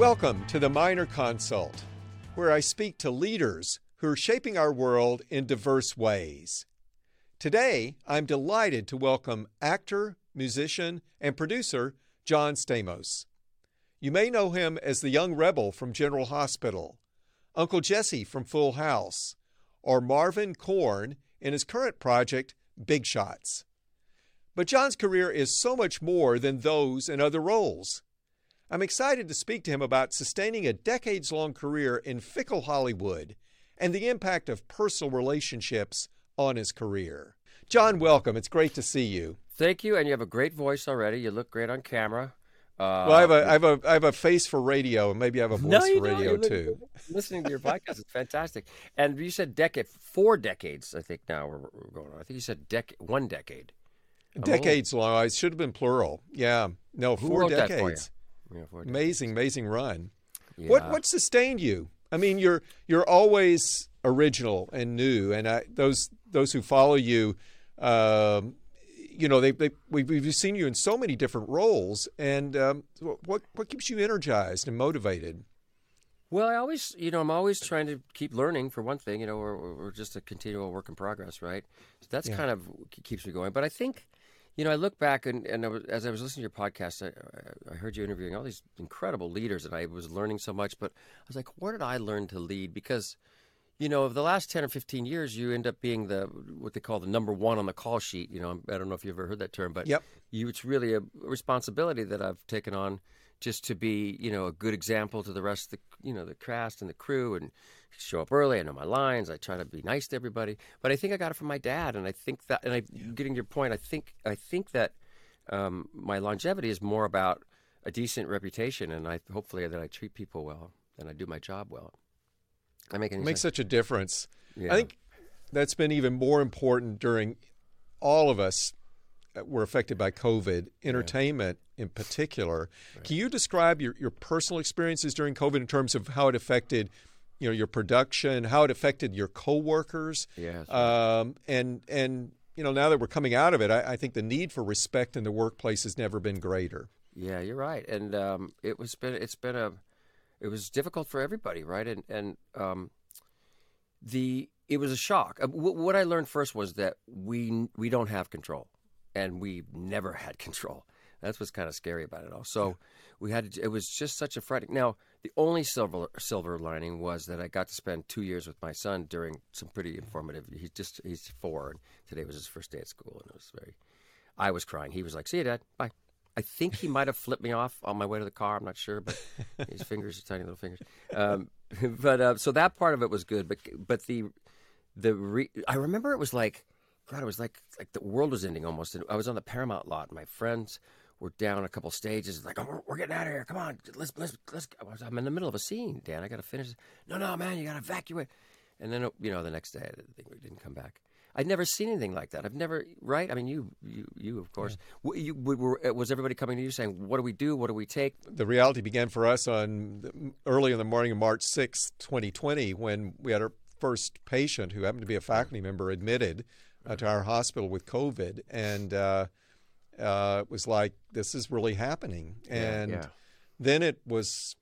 Welcome to the Minor Consult, where I speak to leaders who are shaping our world in diverse ways. Today, I'm delighted to welcome actor, musician, and producer John Stamos. You may know him as the young rebel from General Hospital, Uncle Jesse from Full House, or Marvyn Korn in his current project, Big Shots. But John's career is so much more than those and other roles. I'm excited to speak to him about sustaining a decades long career in fickle Hollywood and the impact of personal relationships on his career. John, welcome. It's great to see you. Thank you, and you have a great voice already. You look great on camera. Uh, well, I have a, I have a, I have a face for radio, and maybe I have a voice no, for radio too. Listening to your podcast is fantastic. And you said decade, four decades, I think now we're, we're going on. I think you said decade, one decade. Decades long. I should have been plural. Yeah, no, Who four wrote decades. Yeah, four Amazing, amazing run. Yeah. What what sustained you? I mean, you're you're always original and new, and I, those those who follow you, um, you know, they, they we've, we've seen you in so many different roles. And um, what what keeps you energized and motivated? Well, I always, you know, I'm always trying to keep learning for one thing, you know, we're, we're just a continual work in progress, right? So that's Yeah. kind of keeps me going. But I think, you know, I look back and, and I was, as I was listening to your podcast, I, I heard you interviewing all these incredible leaders and I was learning so much. But I was like, where did I learn to lead? Because, you know, of the last 10 or 15 years, you end up being the, what they call the number one on the call sheet. You know, I don't know if you've ever heard that term, but Yep. you, it's really a responsibility that I've taken on just to be, you know, a good example to the rest of the, you know, the cast and the crew and show up early. I know my lines. I try to be nice to everybody. But I think I got it from my dad, and I think that, and I, getting to your point, I think, I think that um, my longevity is more about a decent reputation, and I hopefully that I treat people well and I do my job well. I make any It makes sense? such a difference. Yeah. I think that's been even more important during all of us were affected by COVID, entertainment in particular. Can you describe your, your personal experiences during COVID in terms of how it affected, you know, your production, how it affected your coworkers? Yes. Um, and and you know, now that we're coming out of it, I, I think the need for respect in the workplace has never been greater. Yeah, you're right, and um, it was been it's been a it was difficult for everybody, right? And and um, the it was a shock. Uh, what I learned first was that we we don't have control, and we never had control. That's what's kind of scary about it all. So we had to, it was just such a frightening. Now the only silver silver lining was that I got to spend two years with my son during some pretty informative. He's just he's four, and today was his first day at school, and it was very. I was crying. He was like, "See you, Dad. Bye." I think he might have flipped me off on my way to the car. I'm not sure, but his fingers are tiny little fingers. Um, but uh, so that part of it was good. But but the the re- I remember it was like God. It was like like the world was ending almost. And I was on the Paramount lot. And my friends were down a couple stages. Like, oh, we're, we're getting out of here. Come on, let's let's let's. I was- I'm in the middle of a scene, Dan. I got to finish. No, no, man, you got to evacuate. And then you know the next day, I didn't we come back. I'd never seen anything like that. I've never, right? I mean, you, you, you, of course. W You, were, uh, was everybody coming to you saying, "What do we do? What do we take?" the reality began for us on the- early in the morning of March 6, 2020, when we had our first patient who happened to be a faculty member admitted uh, to our hospital with COVID. And uh, uh, it was like, this is really happening. And yeah. then it was,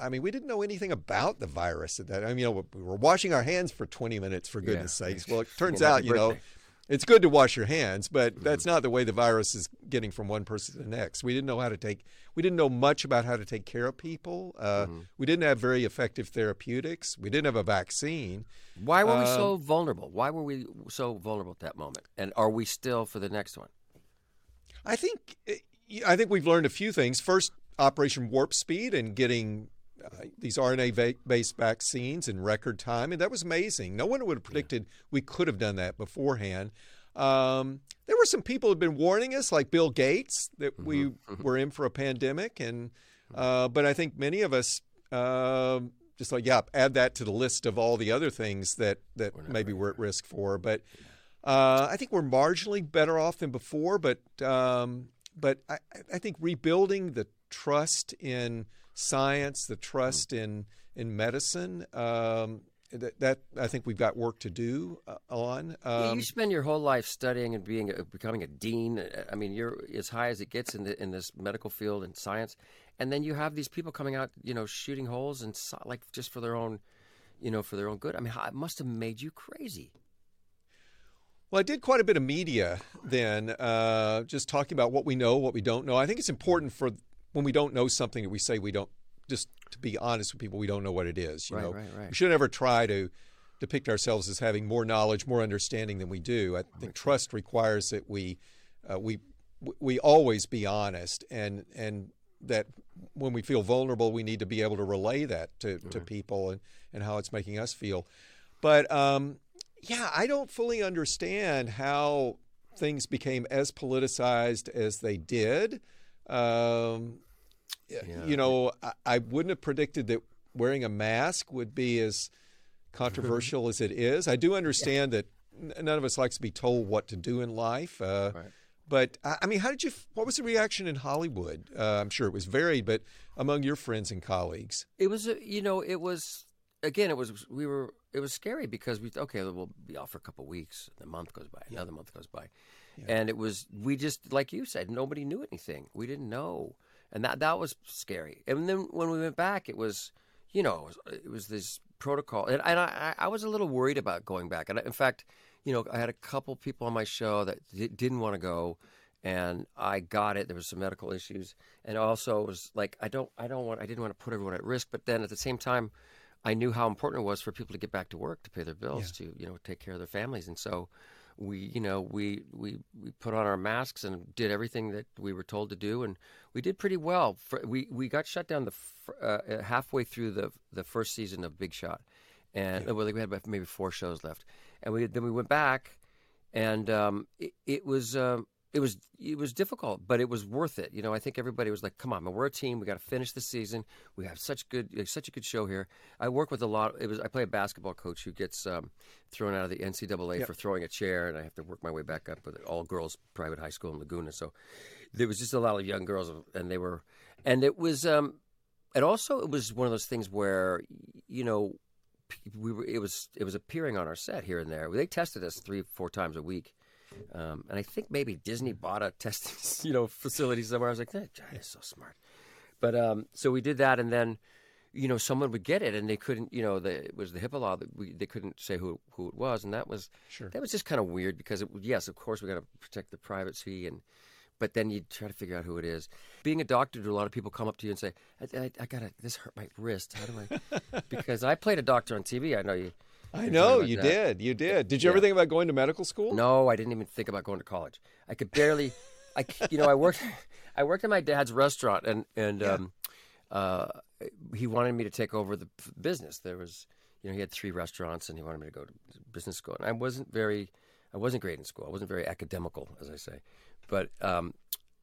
I mean, we didn't know anything about the virus at that. I mean, you know, we were washing our hands for 20 minutes, for goodness sakes. Well, it turns Yeah, out, you know. It's good to wash your hands, but that's not the way the virus is getting from one person to the next. We didn't know how to take, we didn't know much about how to take care of people. Uh, We didn't have very effective therapeutics. We didn't have a vaccine. Why were we Um, so vulnerable? Why were we so vulnerable at that moment? And are we still for the next one? I think, eh, I think we've learned a few things. First, Operation Warp Speed and getting uh, these RNA-based vaccines in record time, and that was amazing. No one would have predicted we could have done that beforehand. Um, there were some people who had been warning us, like Bill Gates, that we were in for a pandemic, and uh, but I think many of us um just like, yeah, add that to the list of all the other things that that maybe we're at risk for. But uh, I think we're marginally better off than before. But um, but I, I think rebuilding the trust in science, the trust in in medicine, um, that, that I think we've got work to do uh, on. Yeah, Um, you spend your whole life studying and being a, becoming a dean. Uh, I mean, you're as high as it gets in the, in this medical field and science, and then you have these people coming out, you know, shooting holes and so, like just for their own, you know, for their own good. I mean, it must have made you crazy. Well, I did quite a bit of media then, uh, just talking about what we know, what we don't know. I think it's important for when we don't know something that we say we don't, just to be honest with people, we don't know what it is. You Right, know, right, right. we should never try to depict ourselves as having more knowledge, more understanding than we do. I think trust requires that we, uh, we, we always be honest, and and that when we feel vulnerable, we need to be able to relay that to, to people and, and how it's making us feel. But um, yeah, I don't fully understand how things became as politicized as they did. Um, Yeah. You know, I, I wouldn't have predicted that wearing a mask would be as controversial as it is. I do understand that none of us likes to be told what to do in life. Uh, Right. But I I mean, how did you? What was the reaction in Hollywood? Uh, I'm sure it was varied, but among your friends and colleagues. It was, you know, it was again. It was we were. It was scary because we okay, we'll be off for a couple weeks. The month goes by, another month goes by, and it was we just like you said, nobody knew anything. We didn't know, and that that was scary. And then when we went back, it was, you know, it was, it was this protocol, and, and I I was a little worried about going back. And I, in fact, you know, I had a couple people on my show that di- didn't want to go, and I got it. There was some medical issues, and also it was like I don't, I don't want, I didn't want to put everyone at risk. But then at the same time, I knew how important it was for people to get back to work, to pay their bills, to you know, take care of their families, and so we, you know, we we we put on our masks and did everything that we were told to do, and we did pretty well. For, we we got shut down the uh, halfway through the the first season of Big Shot, and well, we had maybe four shows left, and we then we went back, and um, it, it was um, it was it was difficult, but it was worth it. You know, I think everybody was like, "Come on, man, we're a team. We got to finish the season. We have such good such a good show here." I work with a lot. It was I play a basketball coach who gets um, thrown out of the NCAA for throwing a chair, and I have to work my way back up with all girls private high school in Laguna. So there was just a lot of young girls, and they were, and it was, um, and also it was one of those things where you know we were it was it was appearing on our set here and there. They tested us three four times a week, um, and I think maybe Disney bought a testing you know facility somewhere. I was like, that guy is so smart. But um, so we did that, and then you know someone would get it, and they couldn't. You know, the, it was the HIPAA law that we, they couldn't say who who it was, and that was Sure. that was just kind of weird because it, yes, of course we got to protect the privacy and. But then you try to figure out who it is. Being a doctor, do a lot of people come up to you and say, "I, I, I gotta this hurt my wrist. How do I?" because I played a doctor on TV. I know you. I know you that. did. You did. Did you ever think about going to medical school? No, I didn't even think about going to college. I could barely. I you know I worked I worked at my dad's restaurant and and um, uh, he wanted me to take over the business. There was you know he had three restaurants and he wanted me to go to business school. And I wasn't very I wasn't great in school. I wasn't very academical, as I say, but um,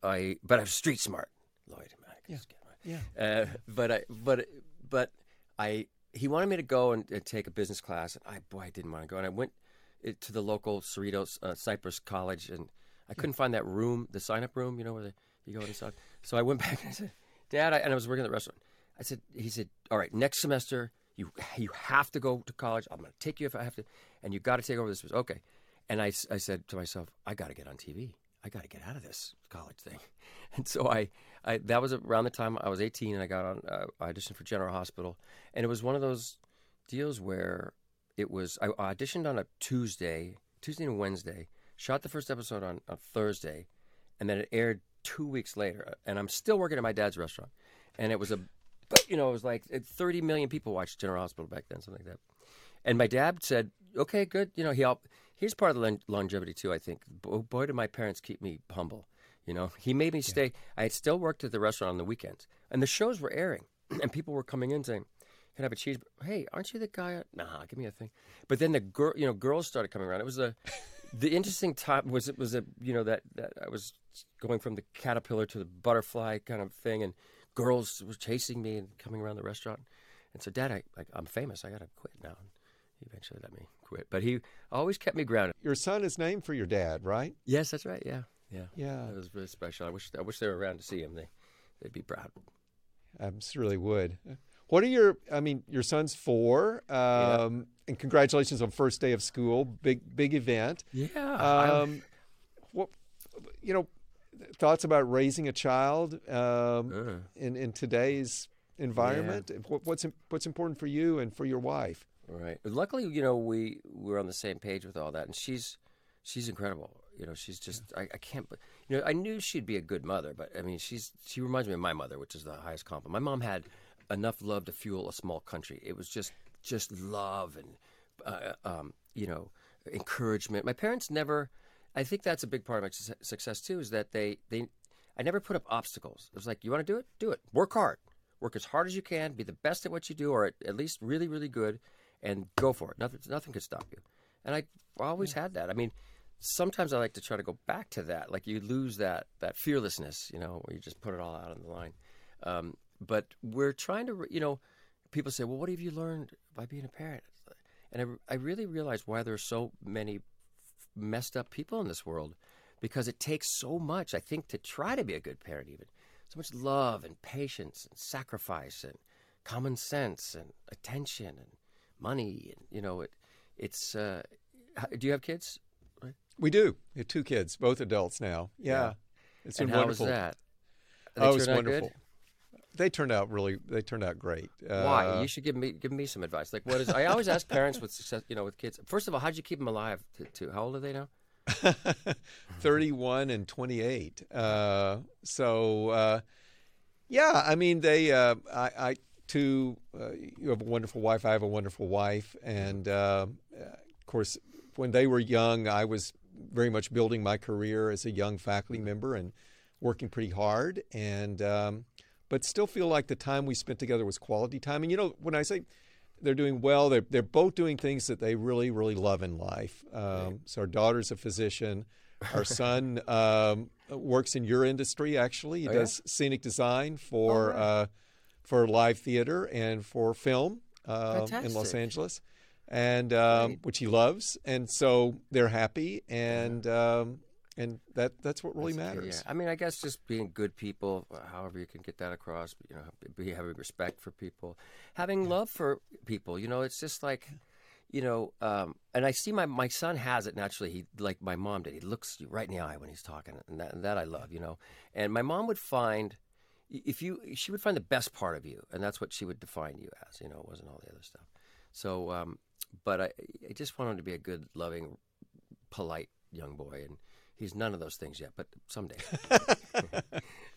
I but I was street smart, Lloyd. Man, I could just get my- Yeah. uh, but I, but, but I, he wanted me to go and, and take a business class, and I, boy, I didn't want to go. And I went to the local Cerritos uh, Cypress College, and I couldn't find that room, the sign-up room, you know, where you go and inside. So I went back and I said, Dad, I, and I was working at the restaurant. I said, he said, all right, next semester you you have to go to college. I'm going to take you if I have to, and you got to take over this. Okay, and I, I said to myself, I got to get on TV. I got to get out of this college thing. And so I, I that was around the time I was 18 and I got on uh, auditioned for General Hospital, and it was one of those deals where it was I auditioned on a Tuesday, Tuesday and Wednesday, shot the first episode on a Thursday, and then it aired two weeks later. And I'm still working at my dad's restaurant, and it was a, you know, it was like 30 million people watched General Hospital back then, something like that. And my dad said, "Okay, good. You know, he helped. Here's part of the longevity too. I think. Boy, did my parents keep me humble. You know, he made me stay. I had still worked at the restaurant on the weekends, and the shows were airing, and people were coming in saying." Can I have a cheese? Hey, aren't you the guy? Nah, give me a thing. But then the girl, you know, girls started coming around. It was a, the interesting time was it was a you know that that I was going from the caterpillar to the butterfly kind of thing, and girls were chasing me and coming around the restaurant. And so, Dad, I like I'm famous. I gotta quit now. And he eventually let me quit, but he always kept me grounded. Your son is named for your dad, right? Yes, that's right. Yeah, yeah, Yeah. That was really special. I wish I wish they were around to see him. They they'd be proud. I just really would. What are your? I mean, your son's four, um, and congratulations on first day of school. Big big event. Yeah. Um, what you know, thoughts about raising a child um, Uh. in in today's environment. What, what's what's important for you and for your wife? Right. Luckily, you know, we we're on the same page with all that, and she's she's incredible. You know, she's just I, I can't. You know, I knew she'd be a good mother, but I mean, she's she reminds me of my mother, which is the highest compliment. My mom had enough love to fuel a small country. It was just just love and uh, um, you know encouragement. My parents never. I think that's a big part of my success- success too. Is that they they I never put up obstacles. It was like, you want to do it, do it. Work hard, work as hard as you can, be the best at what you do, or at, at least really really good, and go for it. Nothing nothing could stop you. And I always had that. I mean, sometimes I like to try to go back to that. Like you lose that that fearlessness, you know, where you just put it all out on the line. Um, but we're trying to, you know, people say, well, what have you learned by being a parent? And I, I really realized why there are so many messed up people in this world because it takes so much, I think, to try to be a good parent, even. So much love and patience and sacrifice and common sense and attention and money. And, you know, it, it's. Uh, do you have kids? We do. We have two kids, both adults now. Yeah, Yeah. it's been and how was wonderful. that? They Oh, it's out good? wonderful. They turned out really. They turned out great. Why? Uh, You should give me give me some advice. Like, what is? I always ask parents with success, you know, with kids. First of all, how'd you keep them alive? To, to how old are they now? 31 and 28. Uh, so, uh, yeah, I mean, they, uh, I, I too, uh, you have a wonderful wife. I have a wonderful wife. And uh, of course, when they were young, I was very much building my career as a young faculty member and working pretty hard. And, um, but still feel like the time we spent together was quality time. And, you know, when I say, they're doing well. They're they're both doing things that they really really love in life. Um, So our daughter's a physician. Our son um, works in your industry. Actually, he Oh, yeah? does scenic design for Oh, right. uh, for live theater and for film uh, in Los Angeles, and um, which he loves. And so they're happy, and um, and that that's what really That's matters. Yeah. I mean, I guess just being good people, however you can get that across. You know, be having respect for people, having love for people. You know, it's just like, you know, um, and I see my my son has it naturally. He like my mom did. He looks you right in the eye when he's talking, and that, and that I love. You know, and my mom would find. If you, she would find the best part of you, and that's what she would define you as. You know, it wasn't all the other stuff. So, um, but I, I just want him to be a good, loving, polite young boy, and he's none of those things yet, but someday.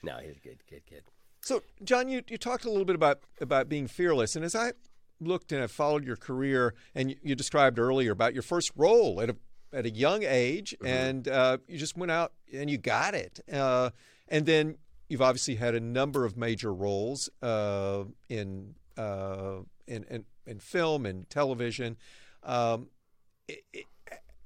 no, he's a good, good kid. So, John, you, you talked a little bit about, about being fearless. And as I looked and I followed your career, and you, you described earlier about your first role at a, at a young age, and uh, you just went out and you got it. Uh, and then you've obviously had a number of major roles uh, in, uh, in, in, in film and television. Um,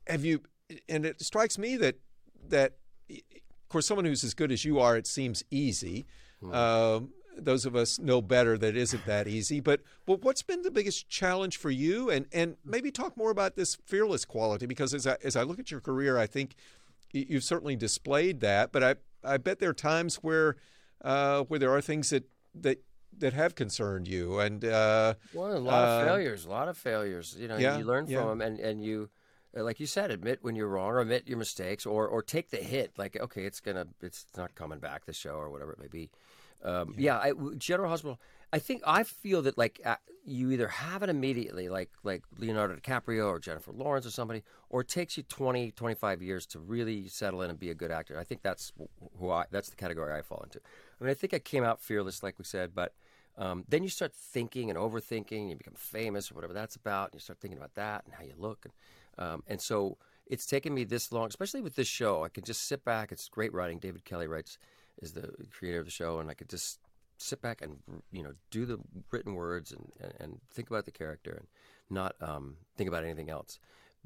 have you, and it strikes me that, that, of course, someone who's as good as you are, it seems easy. Um, those of us know better that it isn't that easy. But but what's been the biggest challenge for you? And and maybe talk more about this fearless quality because as I as I look at your career, I think you've certainly displayed that. But I I bet there are times where uh, where there are things that that that have concerned you and uh, Well, a lot of Uh, failures, a lot of failures. You know, yeah, you learn yeah. from them, and and you, uh, like you said, admit when you're wrong, or admit your mistakes, or or take the hit. Like, okay, it's gonna, it's not coming back. The show, or whatever it may be. Um, yeah, I, w- General Hospital. I think I feel that like uh, you either have it immediately, like like Leonardo DiCaprio or Jennifer Lawrence or somebody, or it takes you 20, 25 years to really settle in and be a good actor. I think that's who I. That's the category I fall into. I mean, I think I came out fearless, like we said, but um, then you start thinking and overthinking. and You become famous or whatever that's about. And you start thinking about that and how you look, and um, and so it's taken me this long, especially with this show. I can just sit back. It's great writing. David Kelley writes is the creator of the show, and I could just sit back and you know do the written words and, and, and think about the character and not um, think about anything else.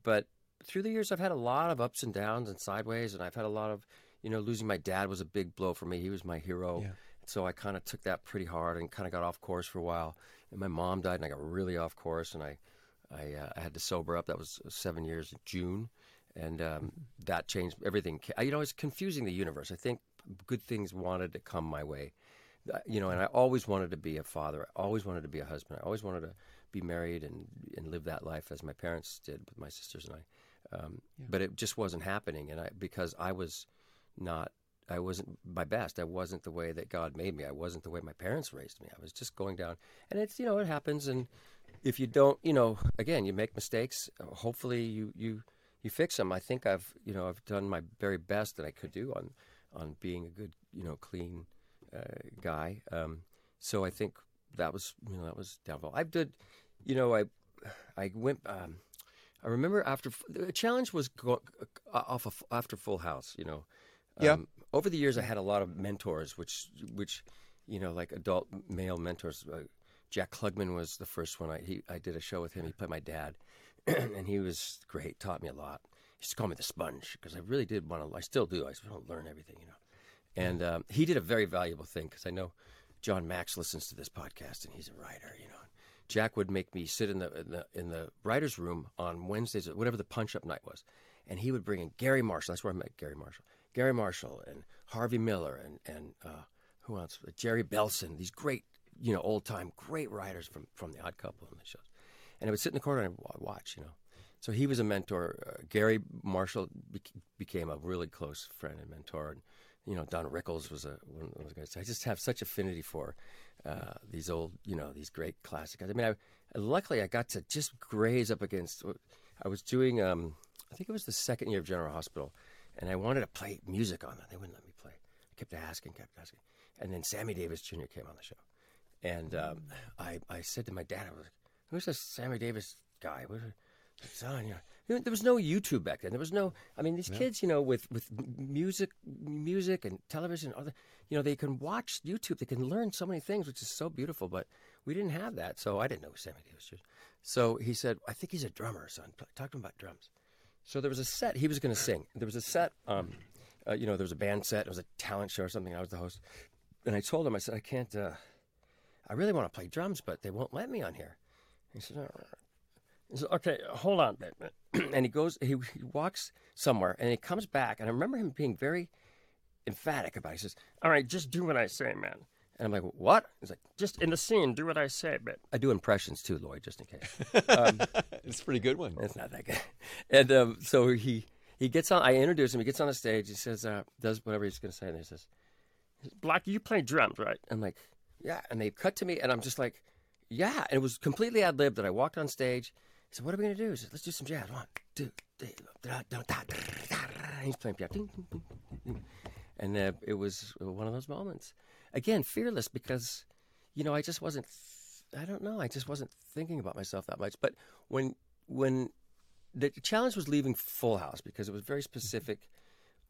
But through the years, I've had a lot of ups and downs and sideways, and I've had a lot of you know losing my dad was a big blow for me. He was my hero. Yeah. So I kind of took that pretty hard and kind of got off course for a while. And my mom died, and I got really off course, and I, I, uh, I had to sober up. That was seven years in June, and um, that changed everything. You know, it's confusing the universe. I think good things wanted to come my way, Uh, you know, and I always wanted to be a father. I always wanted to be a husband. I always wanted to be married and and live that life as my parents did with my sisters and I. Um, yeah. But it just wasn't happening, and I because I was not. I wasn't my best. I wasn't the way that God made me. I wasn't the way my parents raised me. I was just going down, and it's you know it happens. And if you don't, you know, again, you make mistakes. Hopefully, you you you fix them. I think I've you know I've done my very best that I could do on on being a good you know clean guy. Um, so I think that was you know that was downfall. I did, you know, I I went. Um, I remember after the challenge was go, uh, off of, after Full House. You know, um, yeah. Over the years, I had a lot of mentors, which which you know like adult male mentors. Uh, Jack Klugman was the first one. I he, I did a show with him. He played my dad, and he was great. Taught me a lot. He used to call me the sponge because I really did want to. I still do. I still want to learn everything, you know. And um, he did a very valuable thing because I know John Max listens to this podcast and he's a writer, you know. Jack would make me sit in the in the, in the writers' room on Wednesdays, whatever the punch up night was, and he would bring in Garry Marshall. That's where I met Garry Marshall. Garry Marshall and Harvey Miller and and uh, who else? Jerry Belson. These great, you know, old time great writers from from the Odd Couple and the shows. And I would sit in the corner and watch, you know. So he was a mentor. Uh, Garry Marshall became a really close friend and mentor. And, you know, Don Rickles was a, one of those guys. I just have such affinity for uh, these old, you know, these great classic guys. I mean, I, luckily I got to just graze up against. I was doing, um, I think it was the second year of General Hospital, and I wanted to play music on them. They wouldn't let me play. I kept asking, kept asking, and then Sammy Davis Jr. came on the show, and um, I, I said to my dad, I was like, "Who's this Sammy Davis guy?" What, son, you know, there was no YouTube back then. There was no. I mean, these yeah. kids, you know, with with music, music and television, other, you know, they can watch YouTube. They can learn so many things, which is so beautiful. But we didn't have that, so I didn't know who Sammy Davis. So he said, "I think he's a drummer, son. Talk to him about drums." So there was a set. He was going to sing. There was a set. Um, uh, you know, there was a band set. It was a talent show or something. I was the host, and I told him, I said, "I can't. Uh, I really want to play drums, but they won't let me on here." He said, he says, okay, hold on, and he goes, he, he walks somewhere, and he comes back, and I remember him being very emphatic about. it. He says, "All right, just do what I say, man." And I'm like, "What?" He's like, "Just in the scene, do what I say." But I do impressions too, Lloyd, just in case. Um, it's a pretty good one. It's not that good. And um, so he he gets on. I introduce him. He gets on the stage. He says, uh, "Does whatever he's going to say," and he says, "Black, you play drums, right?" I'm like, "Yeah." And they cut to me, and I'm just like, "Yeah." And it was completely ad lib that I walked on stage. Said, "What are we gonna do?" He said, "Let's do some jazz. One, two, three." He's playing piano, and uh, it was one of those moments. Again, fearless because, you know, I just wasn't. I don't know. I just wasn't thinking about myself that much. But when when the challenge was leaving Full House because it was very specific.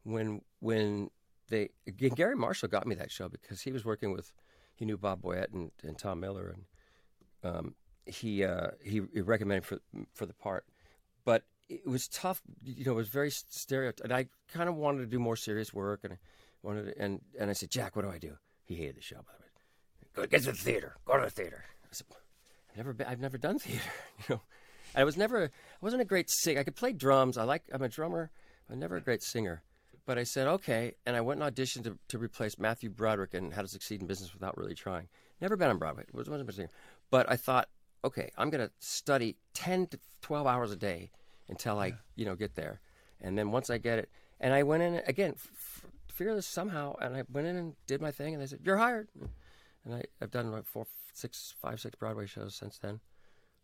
When when they again, Garry Marshall got me that show because he was working with he knew Bob Boyett and, and Tom Miller and um, he, uh, he he recommended for for the part, but it was tough. You know, it was very stereotyped, and I kind of wanted to do more serious work, and I wanted to, and and I said, Jack, what do I do? He hated the show, by the way. Go get to the theater. Go to the theater. I said, I've never been, I've never done theater, you know. I was never, I wasn't a great singer. I could play drums. I like, I'm a drummer. I'm never a great singer. But I said, okay. And I went and auditioned to, to replace Matthew Broderick in How to Succeed in Business Without Really Trying. Never been on Broadway. wasn't a singer. But I thought, okay, I'm going to study 10 to 12 hours a day until I, yeah. you know, get there. And then once I get it, and I went in again, f- fearless somehow, and I went in and did my thing, and they said, "You're hired." And I, have done like four, six, five, six Broadway shows since then.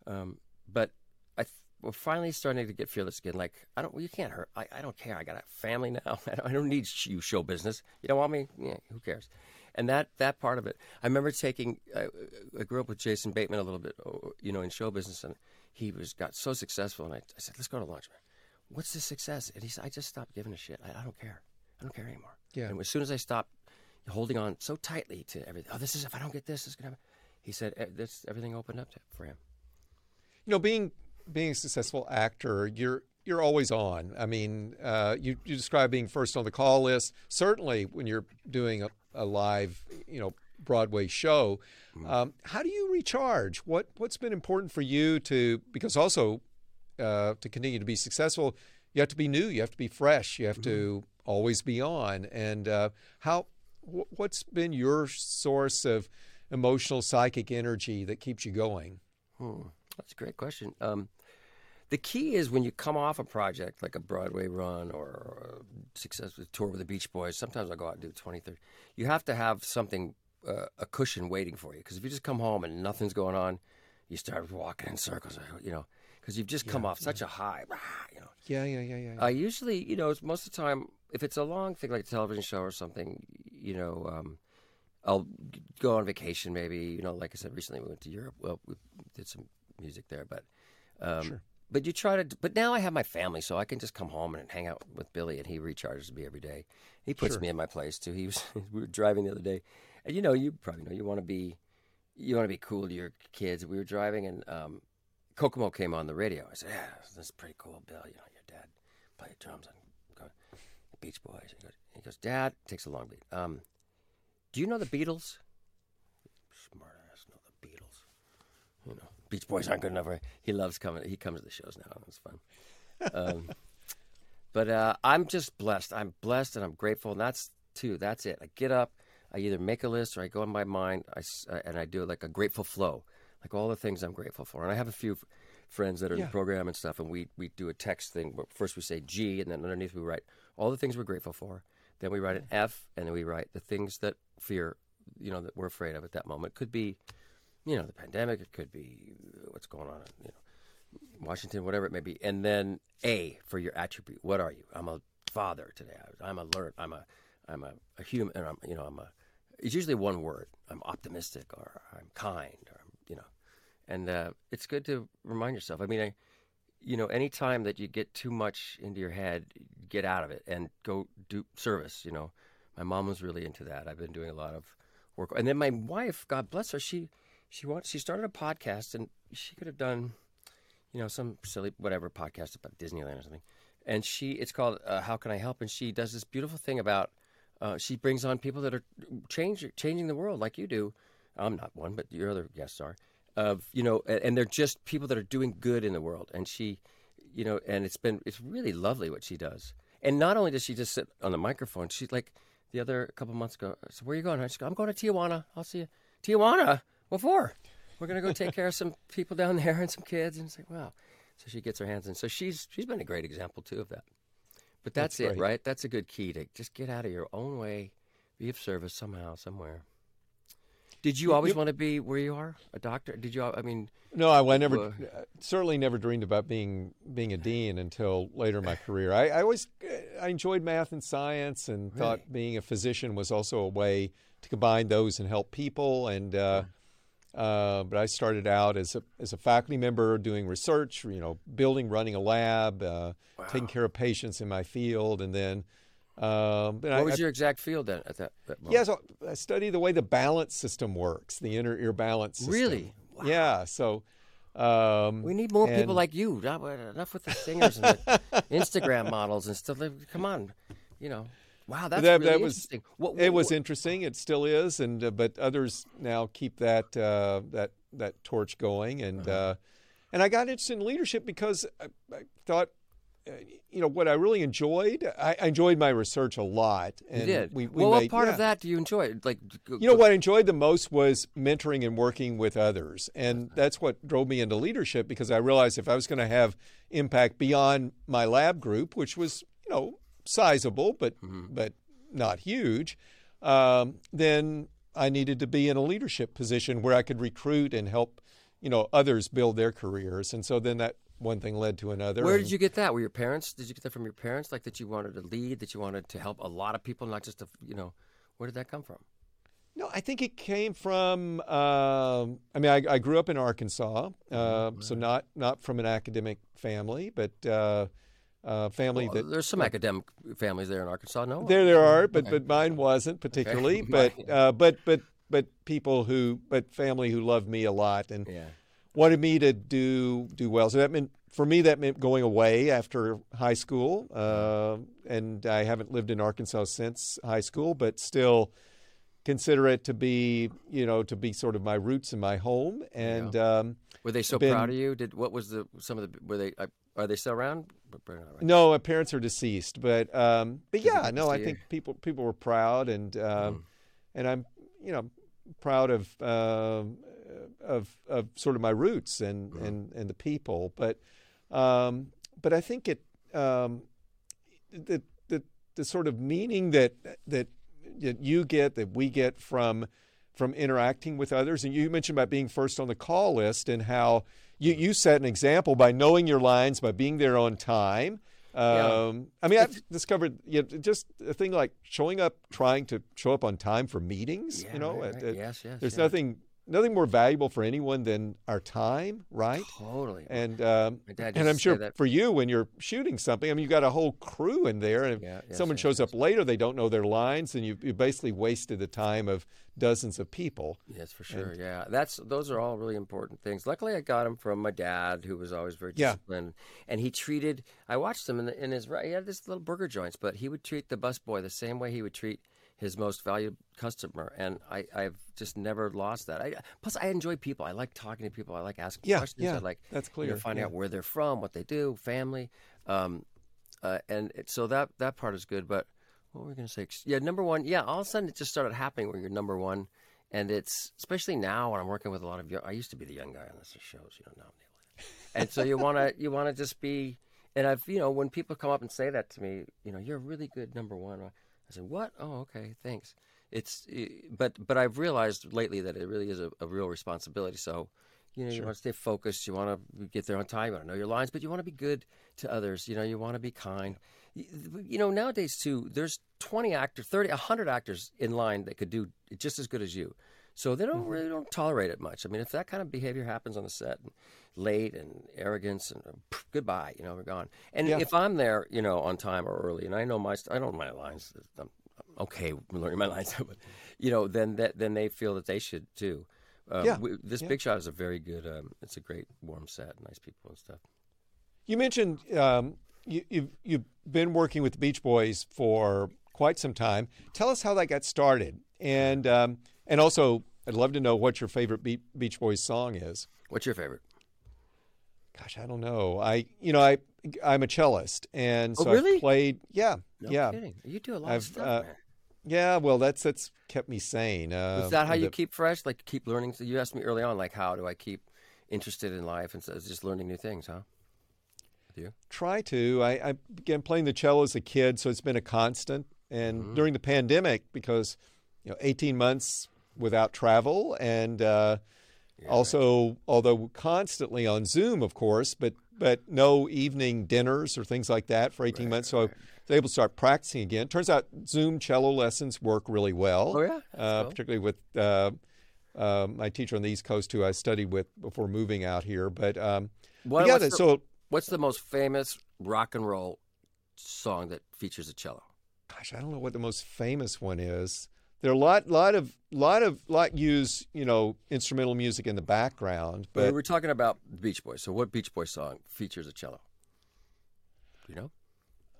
Um, but I th- we're finally starting to get fearless again. Like I don't, well, you can't hurt. I, I don't care. I got a family now. I don't, I don't need you show business. You don't want me? Yeah, who cares? And that that part of it. I remember taking. I, I grew up with Jason Bateman a little bit, oh, you know, in show business, and he was got so successful. And I, I said, "Let's go to lunch, man. What's the success?" And he said, "I just stopped giving a shit. I, I don't care. I don't care anymore." Yeah. And as soon as I stopped holding on so tightly to everything, oh, this is if I don't get this, it's gonna happen. He said, "This everything opened up to, for him." You know, being being a successful actor, you're you're always on. I mean, uh, you you describe being first on the call list. Certainly, when you're doing a, a live, you know, Broadway show. Mm-hmm. Um, how do you recharge? What what's been important for you to because also uh, to continue to be successful, you have to be new, you have to be fresh, you have mm-hmm. to always be on. And uh, how wh- what's been your source of emotional psychic energy that keeps you going? Hmm. That's a great question. Um, the key is when you come off a project like a Broadway run or a successful tour with the Beach Boys. Sometimes I go out and do 20, 30. You have to have something, uh, a cushion waiting for you. Because if you just come home and nothing's going on, you start walking in circles. You know, because you've just come off such a high. You know. Yeah, yeah, yeah, yeah. I usually, you know, most of the time, if it's a long thing like a television show or something, you know, um, I'll go on vacation maybe. You know, like I said, recently we went to Europe. Well, we did some music there, but um, Sure. But you try to. But now I have my family, so I can just come home and hang out with Billy, and he recharges me every day. He puts Sure. me in my place too. He was we were driving the other day, and you know, you probably know you want to be you want to be cool to your kids. We were driving, and um, Kokomo came on the radio. I said, "Yeah, this is pretty cool, Bill. You know, your dad played drums on the Beach Boys." He goes, he goes, "Dad, takes a long beat. Um, do you know the Beatles?" Smart ass, know the Beatles. You know, Beach Boys aren't good enough. He loves coming. He comes to the shows now. It's fun. Um, but uh, I'm just blessed. I'm blessed, and I'm grateful. And that's too. That's it. I get up. I either make a list or I go in my mind. I uh, and I do like a grateful flow, like all the things I'm grateful for. And I have a few friends that are in the program and stuff, and we we do a text thing. First we say G, and then underneath we write all the things we're grateful for. Then we write an F, and then we write the things that fear, you know, that we're afraid of at that moment. Could be, you know, the pandemic. It could be what's going on, you know, Washington, whatever it may be. And then A for your attribute. What are you? I'm a father today. I'm alert. I'm a, I'm a, a human. I'm, you know, I'm a. It's usually one word. I'm optimistic, or I'm kind, or you know, and uh, it's good to remind yourself. I mean, I, you know, anytime that you get too much into your head, get out of it and go do service. You know, my mom was really into that. I've been doing a lot of work, and then my wife, God bless her, she she wants she started a podcast, and she could have done, you know, some silly whatever podcast about Disneyland or something, and she it's called uh, How Can I Help, and she does this beautiful thing about. Uh, she brings on people that are change, changing the world like you do. I'm not one, but your other guests are. Of you know, and, they're just people that are doing good in the world. And she, you know, and it's been it's really lovely what she does. And not only does she just sit on the microphone, she's like the other couple months ago. I said, "Where are you going?" I said, "I'm going to Tijuana. I'll see you." Tijuana? What for? We're gonna go take care of some people down there and some kids. And it's like, wow. So she gets her hands in. So she's she's been a great example too of that. But that's, That's it, right? That's a good key to just get out of your own way, be of service somehow, somewhere. Did you always you- want to be where you are, a doctor? Did you? I mean, No, I, I never, uh, certainly never dreamed about being being a dean until later in my career. I, I always, I enjoyed math and science, and thought being a physician was also a way to combine those and help people. And uh, uh, but I started out as a as a faculty member doing research, you know, building, running a lab, uh, taking care of patients in my field, and then. Um, I, what was I- your exact field then at that, that moment? yeah, so I study the way the balance system works, the inner ear balance system. Really? Yeah. So um, We need more people like you. Not, enough with the singers and the Instagram models and stuff. Come on, you know. Wow, that's that, really that was interesting. What, it was what- interesting. It still is, and uh, but others now keep that uh, that that torch going, and Uh-huh. uh, and I got interested in leadership because I, I thought. uh, You know what I really enjoyed. I, I enjoyed my research a lot, and you did. we, we well, what part yeah. of that do you enjoy? Like, You know what I enjoyed the most was mentoring and working with others. And that's what drove me into leadership because I realized if I was going to have impact beyond my lab group, which was, you know, sizable but but not huge, um, then I needed to be in a leadership position where I could recruit and help, you know, others build their careers. And so then that one thing led to another. Where and- did you get that? Were your parents? Did you get that from your parents? Like that you wanted to lead, that you wanted to help a lot of people, not just a, you know, where did that come from? No, I think it came from. Um, I mean, I, I grew up in Arkansas, uh, so not not from an academic family, but uh, uh, family Well, that there's some academic families there in Arkansas. No, there there are, but Okay. but mine wasn't particularly. Mine- But uh, but but but people who but family who loved me a lot and yeah, wanted me to do do well. So that meant for me that meant going away after high school, uh, and I haven't lived in Arkansas since high school, but still consider it to be you know to be sort of my roots and my home. And um, were they so been- proud of you? Did what was the some of the were they uh, are they still around? No, my parents are deceased, but um, but yeah, no, I think people people were proud, and um, and I'm you know proud of um, of of sort of my roots and and and the people. But um, but I think it um, the the the sort of meaning that that that you get that we get from from interacting with others. And you mentioned about being first on the call list and how you, you set an example by knowing your lines, by being there on time. Um, I mean, I've discovered you know, just a thing like showing up, trying to show up on time for meetings. Yeah, you know, right, at- right. yes, yes. there's yeah. nothing nothing more valuable for anyone than our time, right? Totally. And um, My dad used and I'm sure for you when you're shooting something, I mean, you've got a whole crew in there, and if Yeah, yes, someone yes, shows yes. up later, they don't know their lines, and you you basically wasted the time of dozens of people. Yes, for sure. yeah, that's those are all really important things. Luckily, I got them from my dad, who was always very Yeah. disciplined, and he treated. I watched him in, the, in his. He had this little burger joints, but he would treat the busboy the same way he would treat his most valued customer, and I, I've just never lost that. I, plus, I enjoy people. I like talking to people. I like asking Yeah, questions. yeah, I like that's you know, finding yeah. out where they're from, what they do, family, um, uh, and it, so that that part is good. But what were we going to say? Yeah, number one. Yeah, all of a sudden it just started happening where you're number one, and it's especially now when I'm working with a lot of young. I used to be the young guy on this shows, you know, now I'm. And so you want to you want to just be. And I've you know when people come up and say that to me, you know, you're a really good number one. I said, what? Oh, okay, thanks. It's but but I've realized lately that it really is a, a real responsibility. So. You know, you want to stay focused. You want to get there on time. You want to know your lines, but you want to be good to others. You know, you want to be kind. You know, nowadays too, there's 20 actors, 30, 100 actors in line that could do just as good as you. So they don't really don't tolerate it much. I mean, if that kind of behavior happens on the set, and late and arrogance and uh, pff, goodbye, you know, we're gone. And Yeah. if I'm there, you know, on time or early, and I know my I know my lines, I'm I'm okay learning my lines, but you know, then that then they feel that they should too. Um, Yeah, we, this yeah. big shot is a very good. Um, it's a great warm set, nice people and stuff. You mentioned um, you, you've you've been working with the Beach Boys for quite some time. Tell us how that got started, and um, and also I'd love to know what your favorite Be- Beach Boys song is. What's your favorite? Gosh, I don't know. I you know I I'm a cellist, and Oh, so really? I've played. Yeah, No yeah, kidding. You do a lot I've, of stuff, uh, man. yeah. Well, that's that's kept me sane. Uh, Is that how you keep fresh? Like keep learning? So you asked me early on, like how do I keep interested in life and so just learning new things, huh? With you? try to. I, I began playing the cello as a kid, so it's been a constant. And Mm-hmm. during the pandemic, because you know, 18 months without travel, and uh, also, although constantly on Zoom, of course, but but no evening dinners or things like that for 18 months. So I was able to start practicing again. Turns out Zoom cello lessons work really well. Oh, yeah? Uh, cool. particularly with. Uh, uh, my teacher on the East Coast, who I studied with before moving out here, but um, What- yeah. what's so What's the most famous rock and roll song that features a cello? gosh, I don't know what the most famous one is. There are a lot, lot of, lot of, lot use, you know, instrumental music in the background, But but we're talking about the Beach Boys. So what Beach Boys song features a cello? You know?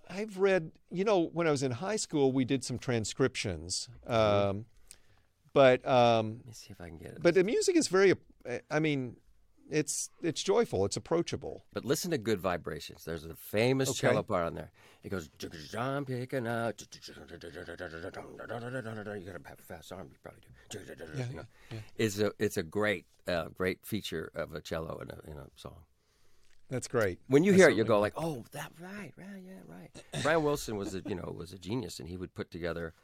I've read, you know, when I was in high school, we did some transcriptions, um, but um, Let me see if I can get it. but the music is very, I mean, it's it's joyful, it's approachable. But listen to good vibrations. There's a famous Okay. cello part on there. It goes, I'm picking out. You got a fast arm. You probably do. Yeah, You know. It's a it's a great uh, great feature of a cello in a, in a song. That's great. When you I hear it, you go like, "Oh, that right, right, yeah, right." Brian Wilson was a you know was a genius, and he would put together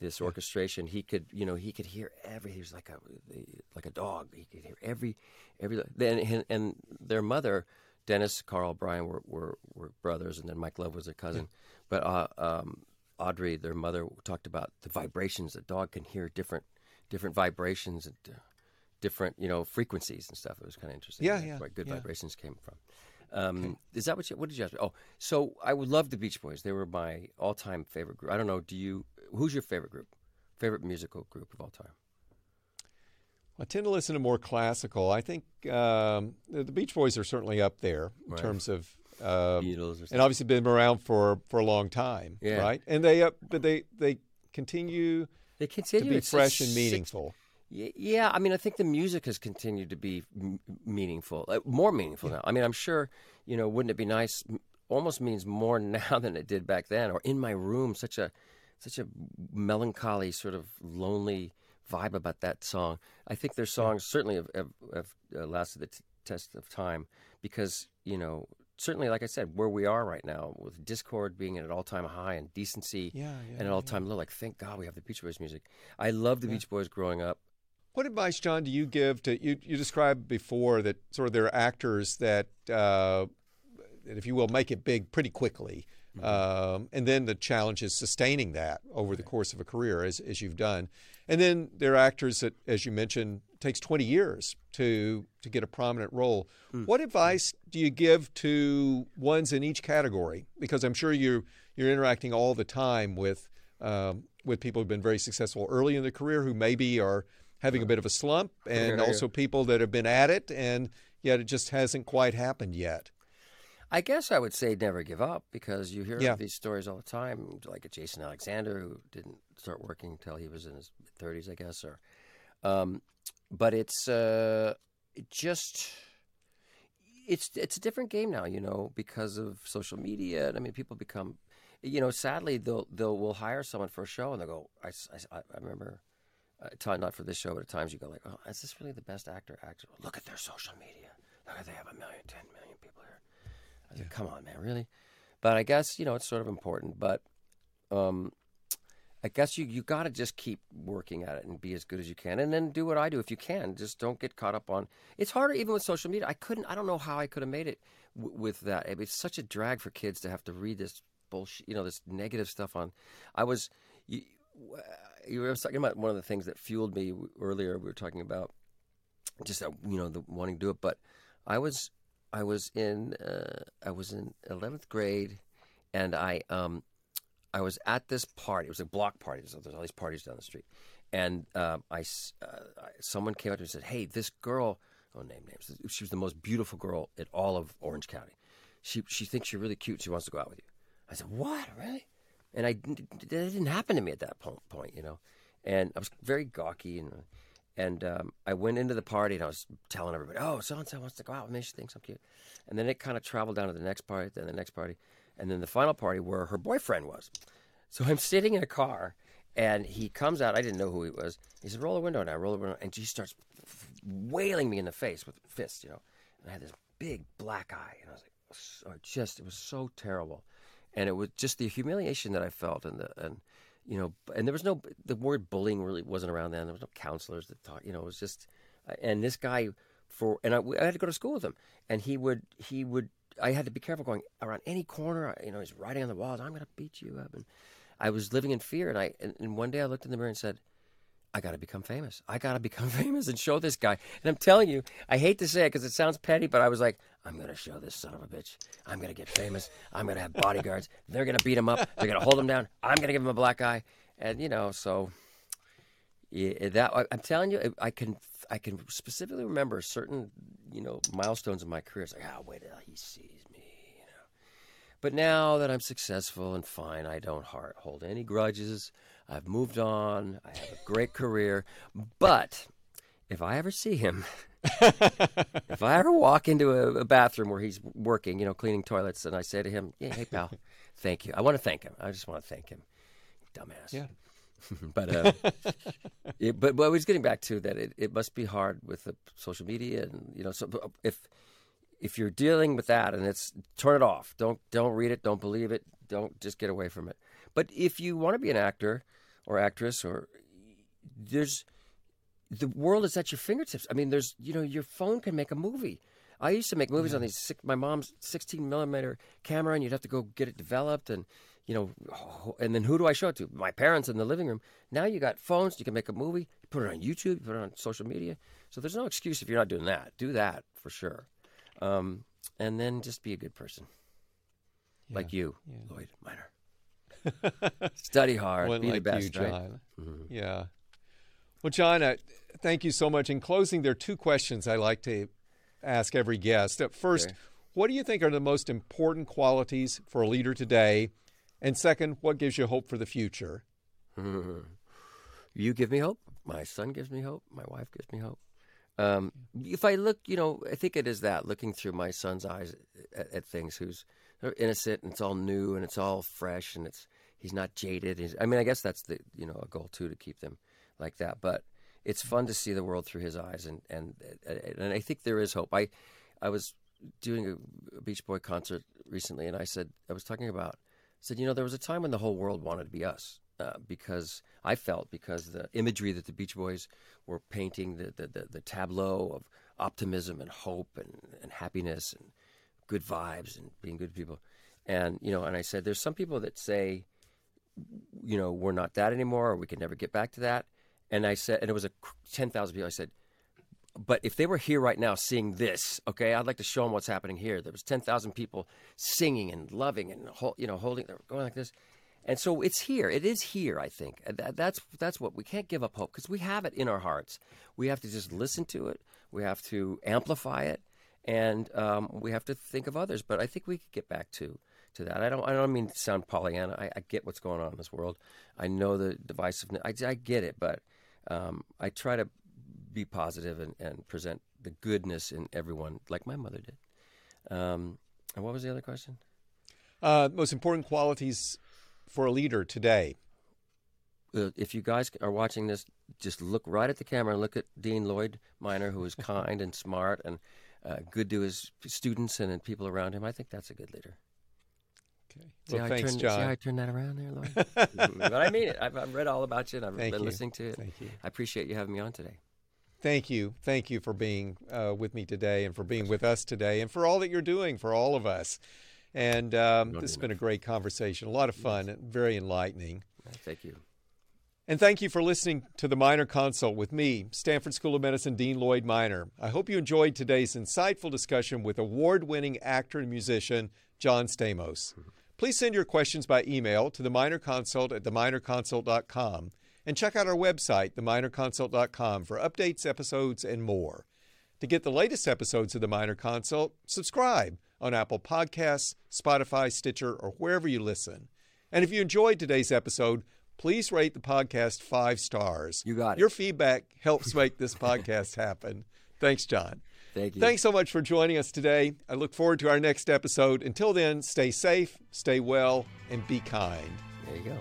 this orchestration. He could you know he could hear every. He was like a like a dog. He could hear every every. Then and, and their mother, Dennis, Carl, Brian were, were were brothers, and then Mike Love was a cousin. But uh, um, Audree, their mother, talked about the vibrations. A dog can hear different different vibrations and. Uh, different, you know, frequencies and stuff. It was kind of interesting. Yeah, That's yeah, Where good yeah. vibrations came from. Um, Is that what you? What did you ask? me? Oh, so I would love the Beach Boys. They were my all-time favorite group. I don't know. Do you? Who's your favorite group? Favorite musical group of all time? I tend to listen to more classical. I think um, the Beach Boys are certainly up there in Right. terms of. Uh, Beatles or and obviously been around for for a long time, Yeah. right? And they uh, but they they continue They continue to be fresh and meaningful. Y- Yeah, I mean, I think the music has continued to be m- meaningful, uh, more meaningful now. I mean, I'm sure, you know, wouldn't it be nice? Almost means more now than it did back then. Or in my room, such a such a melancholy, sort of lonely vibe about that song. I think their songs certainly have, have, have uh, lasted the t- test of time because you know certainly, like I said, where we are right now with Discord being at an all-time high and decency Yeah, yeah, and an all-time low. Like, thank God we have the Beach Boys music. I loved the Beach Boys growing up. What advice, John, do you give to you? You described before that sort of there are actors that, uh, that if you will, make it big pretty quickly, um, and then the challenge is sustaining that over the course of a career, as as you've done. And then there are actors that, as you mentioned, takes 20 years to to get a prominent role. What advice do you give to ones in each category? Because I'm sure you're you're interacting all the time with um, with people who've been very successful early in their career who maybe are having a bit of a slump, and Yeah, yeah. also people that have been at it and yet it just hasn't quite happened yet. I guess I would say never give up because you hear Yeah. these stories all the time, like a Jason Alexander who didn't start working until he was in his 30s, I guess. Or, um, but it's uh, just it's it's a different game now, you know, because of social media. And I mean, people become, you know, sadly they'll they'll will hire someone for a show and they'll go. I remember. Uh, not for this show, but at times you go like, "Oh, is this really the best actor?" Actor, look at their social media. Look at they have a million, ten million. I said, come on, man, really? But I guess you know it's sort of important. But um, I guess you you got to just keep working at it and be as good as you can, and then do what I do if you can. Just don't get caught up on. It's harder even with social media. I couldn't. I don't know how I could have made it w- with that. It's such a drag for kids to have to read this bullshit. You know, this negative stuff on. I was. You, you were talking about one of the things that fueled me earlier. We were talking about just you know the wanting to do it, but I was I was in uh, I was in eleventh grade, and I um I was at this party. It was a block party. So there's all these parties down the street, and um, I, uh, I- someone came up to me and said, "Hey, this girl, oh name names. She was the most beautiful girl in all of Orange County. She she thinks you're really cute. She wants to go out with you." I said, "What, really?" And I that didn't happen to me at that point, you know. And I was very gawky and. And um, I went into the party and I was telling everybody, "Oh, so and so wants to go out with me. She thinks I'm cute." And then it kind of traveled down to the next party, then the next party, and then the final party where her boyfriend was. So I'm sitting in a car, and he comes out. I didn't know who he was. He said, "Roll the window now." Roll the window, and she starts wailing me in the face with fists, you know. And I had this big black eye, and I was like, so, just it was so terrible, and it was just the humiliation that I felt, and the and you know, and there was no the word bullying really wasn't around then. There was no counselors that taught, you know, it was just, uh, and this guy for and I, I had to go to school with him, and he would he would I had to be careful going around any corner. Uh, you know, he's writing on the walls, "I'm going to beat you up," and I was living in fear. And I and, and one day I looked in the mirror and said, "I got to become famous. I got to become famous and show this guy." And I'm telling you, I hate to say it because it sounds petty, but I was like, "I'm going to show this son of a bitch. I'm going to get famous. I'm going to have bodyguards. They're going to beat him up. They're going to hold him down. I'm going to give him a black eye." And you know, so yeah, that I'm telling you, I can I can specifically remember certain you know milestones in my career. It's like, oh, wait till he sees me, you know. But now that I'm successful and fine, I don't hold any grudges. I've moved on. I have a great career. But if I ever see him, if I ever walk into a, a bathroom where he's working, you know, cleaning toilets, and I say to him, "Yeah, hey pal, thank you. I want to thank him. I just want to thank him, dumbass." Yeah. but uh, it, but what I was getting back to that it, it must be hard with the social media and you know so if if you're dealing with that and it's turn it off don't don't read it don't believe it don't just get away from it but if you want to be an actor or actress or there's the world is at your fingertips I mean there's you know your phone can make a movie I used to make movies on these six, my mom's 16 millimeter camera and you'd have to go get it developed and you know, and then who do I show it to? My parents in the living room. Now you got phones, you can make a movie, you put it on YouTube, you put it on social media. So there's no excuse if you're not doing that. Do that for sure. Um, and then just be a good person. Like you, Lloyd Minor. Study hard, One be like the best, you, right? John. Yeah. Well, John, uh, thank you so much. In closing, there are two questions I like to ask every guest. Uh, First, Okay. what do you think are the most important qualities for a leader today? And second, what gives you hope for the future? you give me hope. My son gives me hope. My wife gives me hope. Um, if I look, you know, I think it is that looking through my son's eyes at, at things, who's innocent and it's all new and it's all fresh and it's he's not jaded. He's, I mean, I guess that's the you know a goal too to keep them like that. But it's fun to see the world through his eyes, and and and I think there is hope. I I was doing a Beach Boy concert recently, and I said I was talking about said you know there was a time when the whole world wanted to be us. Uh, because I felt because the imagery that the Beach Boys were painting, the, the, the, the tableau of optimism and hope and, and happiness and good vibes and being good people. And, you know, and I said, there's some people that say, you know, we're not that anymore or we can never get back to that. And I said, and it was a 10,000 people. I said, but if they were here right now seeing this, okay, I'd like to show them what's happening here. There was 10,000 people singing and loving and, you know, holding, they're going like this. And so it's here. It is here. I think that's that's what we can't give up hope because we have it in our hearts. We have to just listen to it. We have to amplify it, and um, we have to think of others. But I think we could get back to to that. I don't. I don't mean to sound Pollyanna. I, I get what's going on in this world. I know the divisiveness. I, I get it, but um, I try to be positive and, and present the goodness in everyone, like my mother did. Um, and what was the other question? Uh, most important qualities for a leader today? Uh, if you guys are watching this, just look right at the camera and look at Dean Lloyd Minor, who is kind and smart and uh, good to his students and, and people around him. I think that's a good leader. Okay. See well, thanks, turned, John. See how I turned that around there, Lloyd? but I mean it. I've, I've, read all about you and I've Thank been you. listening to it. Thank you. I appreciate you having me on today. Thank you. Thank you for being uh, with me today and for being with us today and for all that you're doing for all of us. And um, this has been a great conversation, a lot of fun, yes. very enlightening. Thank you. And thank you for listening to the Minor Consult with me, Stanford School of Medicine Dean Lloyd Minor. I hope you enjoyed today's insightful discussion with award winning actor and musician John Stamos. Please send your questions by email to the Minor Consult at theminorconsult.com and check out our website, theminorconsult.com, for updates, episodes, and more. To get the latest episodes of the Minor Consult, subscribe on Apple Podcasts, Spotify, Stitcher, or wherever you listen. And if you enjoyed today's episode, please rate the podcast five stars. You got it. Your feedback helps make this podcast happen. Thanks, John. Thank you. Thanks so much for joining us today. I look forward to our next episode. Until then, stay safe, stay well, and be kind. There you go.